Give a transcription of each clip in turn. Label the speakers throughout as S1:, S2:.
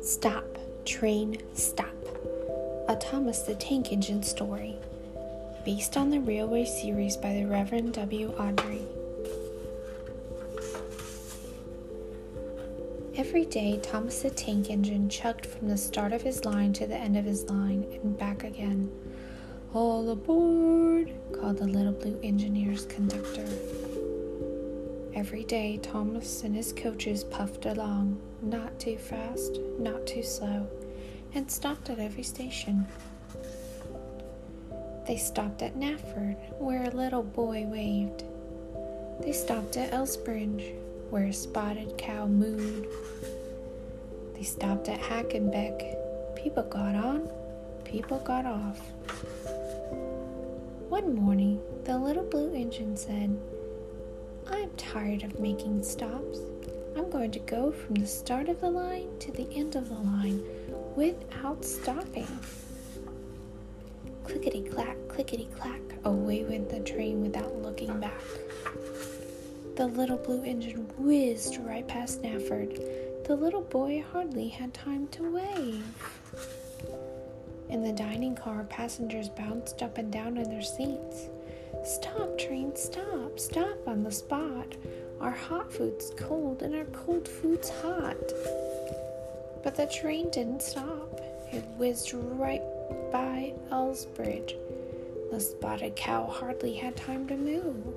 S1: Stop, Train, Stop. A Thomas the Tank Engine story. Based on the Railway series by the Reverend W. Awdry. Every day, Thomas the Tank Engine chugged from the start of his line to the end of his line and back again. All aboard! called the little blue engineer's conductor. Every day, Thomas and his coaches puffed along, not too fast, not too slow, and stopped at every station. They stopped at Knapford, where a little boy waved. They stopped at Elsbridge, where a spotted cow mooed. They stopped at Hackenbeck. People got on, people got off. One morning, the little blue engine said, I'm tired of making stops. I'm going to go from the start of the line to the end of the line without stopping. Clickety clack, clickety clack, away went the train without looking back. The little blue engine whizzed right past Knapford. The little boy hardly had time to wave. In the dining car, passengers bounced up and down in their seats. Stop, train, stop, stop on the spot. Our hot food's cold and our cold food's hot. But the train didn't stop. It whizzed right by Elsbridge. The spotted cow hardly had time to move.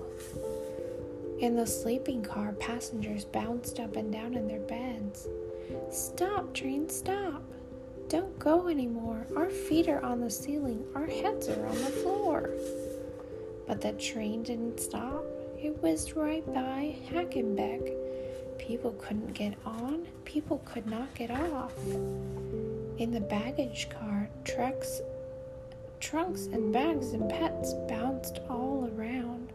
S1: In the sleeping car, passengers bounced up and down in their beds. Stop, train, stop. Don't go anymore. Our feet are on the ceiling, our heads are on the floor. But the train didn't stop. It whizzed right by Hackenbeck. People couldn't get on, people could not get off. In the baggage car, trucks, trunks and bags and pets bounced all around.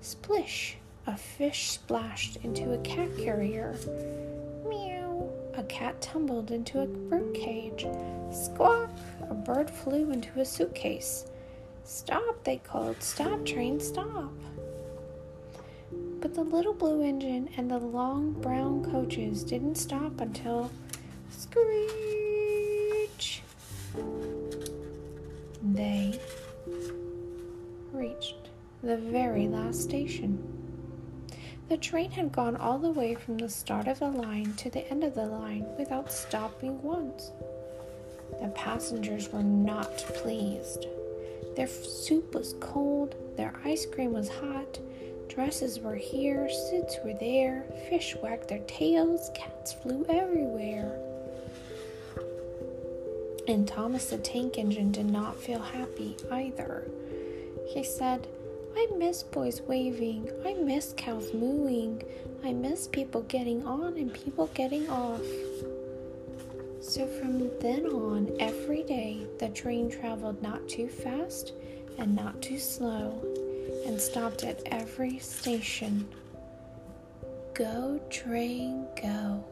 S1: Splish! A fish splashed into a cat carrier. A cat tumbled into a birdcage. Squawk! A bird flew into a suitcase. Stop, they called. Stop, train, stop. But the little blue engine and the long brown coaches didn't stop until screech. They reached the very last station. The train had gone all the way from the start of the line to the end of the line without stopping once. The passengers were not pleased. Their soup was cold, their ice cream was hot, dresses were here, suits were there, fish wagged their tails, cats flew everywhere. And Thomas the Tank Engine did not feel happy either. He said, I miss boys waving. I miss cows mooing. I miss people getting on and people getting off. So from then on, every day, the train traveled not too fast and not too slow and stopped at every station. Go, train, go.